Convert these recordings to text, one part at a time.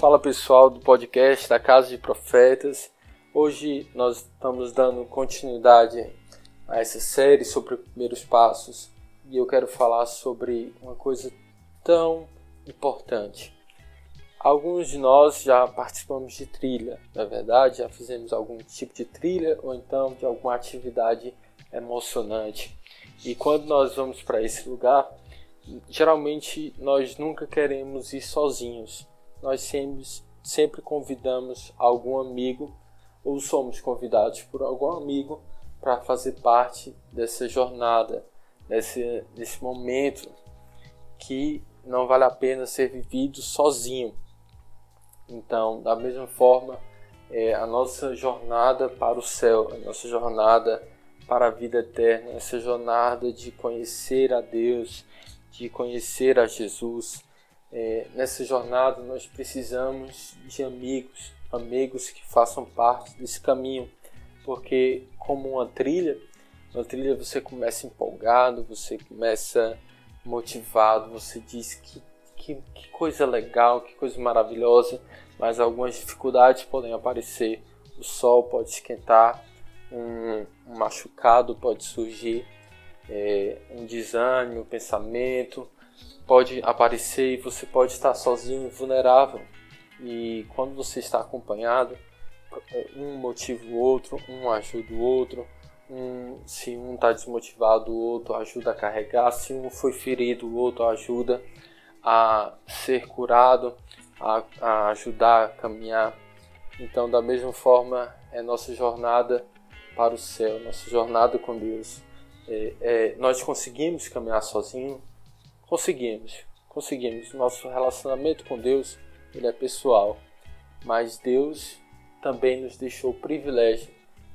Fala pessoal do podcast da Casa de Profetas. Hoje nós estamos dando continuidade a essa série sobre primeiros passos e eu quero falar sobre uma coisa tão importante. Alguns de nós já participamos de trilha, na é verdade, já fizemos algum tipo de trilha ou então de alguma atividade emocionante. E quando nós vamos para esse lugar, geralmente nós nunca queremos ir sozinhos nós sempre, convidamos algum amigo ou somos convidados por algum amigo para fazer parte dessa jornada, desse, desse momento que não vale a pena ser vivido sozinho. Então, da mesma forma, é, a nossa jornada para o céu, a nossa jornada para a vida eterna, essa jornada de conhecer a Deus, de conhecer a Jesus, é, nessa jornada nós precisamos de amigos, amigos que façam parte desse caminho, porque como uma trilha, uma trilha você começa empolgado, você começa motivado, você diz que, que, que coisa legal, que coisa maravilhosa, mas algumas dificuldades podem aparecer, o sol pode esquentar, um, um machucado pode surgir, é, um desânimo, um pensamento, pode aparecer e você pode estar sozinho vulnerável. E quando você está acompanhado, um motiva o outro, um ajuda o outro. Um, se um está desmotivado, o outro ajuda a carregar. Se um foi ferido, o outro ajuda a ser curado, a, a ajudar a caminhar. Então, da mesma forma, é nossa jornada para o céu, nossa jornada com Deus. É, é, nós conseguimos caminhar sozinho, Conseguimos, conseguimos. Nosso relacionamento com Deus ele é pessoal, mas Deus também nos deixou o privilégio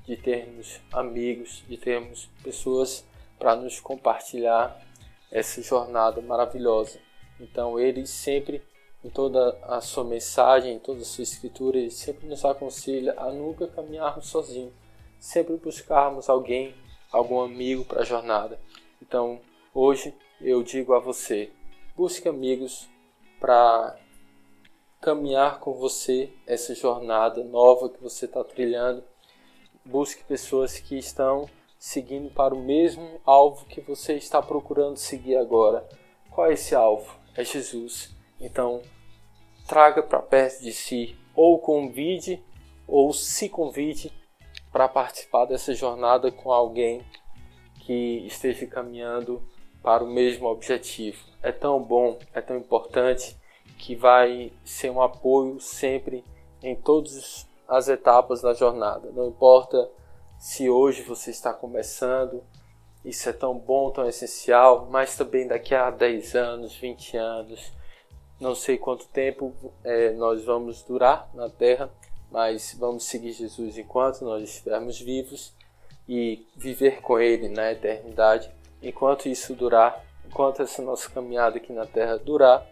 de termos amigos, de termos pessoas para nos compartilhar essa jornada maravilhosa. Então ele sempre, em toda a sua mensagem, em toda a sua escritura, ele sempre nos aconselha a nunca caminharmos sozinhos, sempre buscarmos alguém, algum amigo para a jornada. Então hoje eu digo a você: busque amigos para caminhar com você essa jornada nova que você está trilhando. Busque pessoas que estão seguindo para o mesmo alvo que você está procurando seguir agora. Qual é esse alvo? É Jesus. Então, traga para perto de si, ou convide, ou se convide para participar dessa jornada com alguém que esteja caminhando para o mesmo objetivo. É tão bom, é tão importante que vai ser um apoio sempre em todas as etapas da jornada. Não importa se hoje você está começando, isso é tão bom, tão essencial, mas também daqui a 10 anos, 20 anos, não sei quanto tempo é, nós vamos durar na Terra, mas vamos seguir Jesus enquanto nós estivermos vivos e viver com Ele na eternidade enquanto isso durar, enquanto essa nossa caminhada aqui na Terra durar,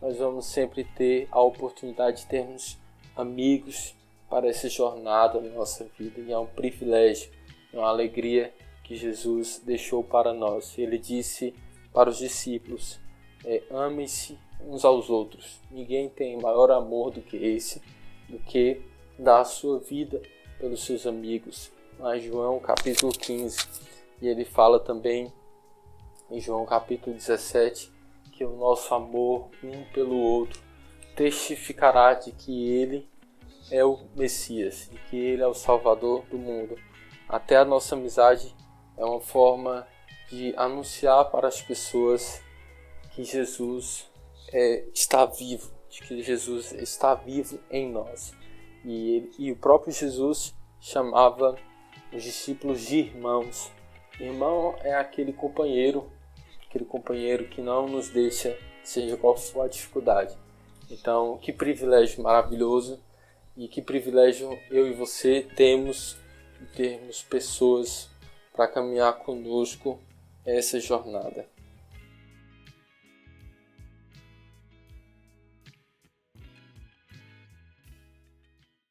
nós vamos sempre ter a oportunidade de termos amigos para essa jornada na nossa vida e é um privilégio, é uma alegria que Jesus deixou para nós. Ele disse para os discípulos: é, amem-se uns aos outros. Ninguém tem maior amor do que esse, do que dar a sua vida pelos seus amigos. Lá em João capítulo 15, e ele fala também em João capítulo 17, que o nosso amor um pelo outro testificará de que ele é o Messias, de que ele é o Salvador do mundo. Até a nossa amizade é uma forma de anunciar para as pessoas que Jesus é, está vivo, de que Jesus está vivo em nós. E, ele, e o próprio Jesus chamava os discípulos de irmãos. Irmão é aquele companheiro aquele companheiro que não nos deixa, seja qual for a dificuldade. Então, que privilégio maravilhoso e que privilégio eu e você temos de termos pessoas para caminhar conosco essa jornada.